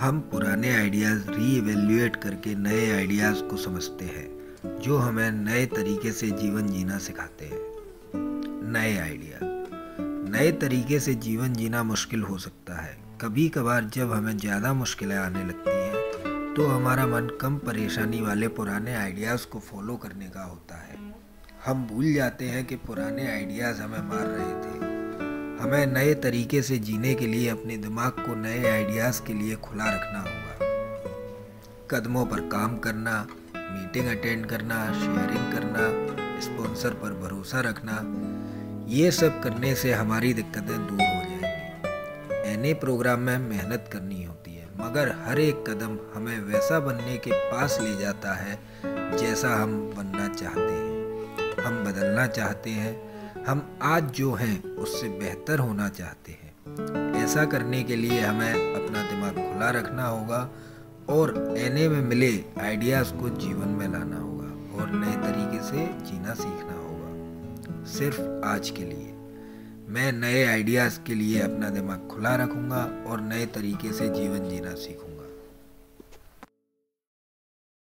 हम पुराने आइडियाज़ रीएवेल्यूएट करके नए आइडियाज़ को समझते हैं, जो हमें नए तरीके से जीवन जीना सिखाते हैं। नए आइडिया नए तरीके से जीवन जीना मुश्किल हो सकता है। कभी कभार जब हमें ज़्यादा मुश्किलें आने लगती हैं तो हमारा मन कम परेशानी वाले पुराने आइडियाज़ को फॉलो करने का होता है। हम भूल जाते हैं कि पुराने आइडियाज़ हमें मार रहे थे। हमें नए तरीके से जीने के लिए, अपने दिमाग को नए आइडियाज़ के लिए खुला रखना होगा। कदमों पर काम करना मीटिंग अटेंड करना शेयरिंग करना स्पॉन्सर पर भरोसा रखना, ये सब करने से हमारी दिक्कतें दूर हो जाएँगी। एन प्रोग्राम में मेहनत करनी होती है, मगर हर एक कदम हमें वैसा बनने के पास ले जाता है, जैसा हम बनना चाहते हैं। हम बदलना चाहते हैं हम आज जो हैं, उससे बेहतर होना चाहते हैं। ऐसा करने के लिए हमें अपना दिमाग खुला रखना होगा और एने में मिले आइडियाज़ को जीवन में लाना होगा और नए तरीके से जीना सीखना होगा। सिर्फ़ आज के लिए। मैं नए आइडियाज़ के लिए अपना दिमाग खुला रखूँगा और नए तरीके से जीवन जीना सीखूँगा।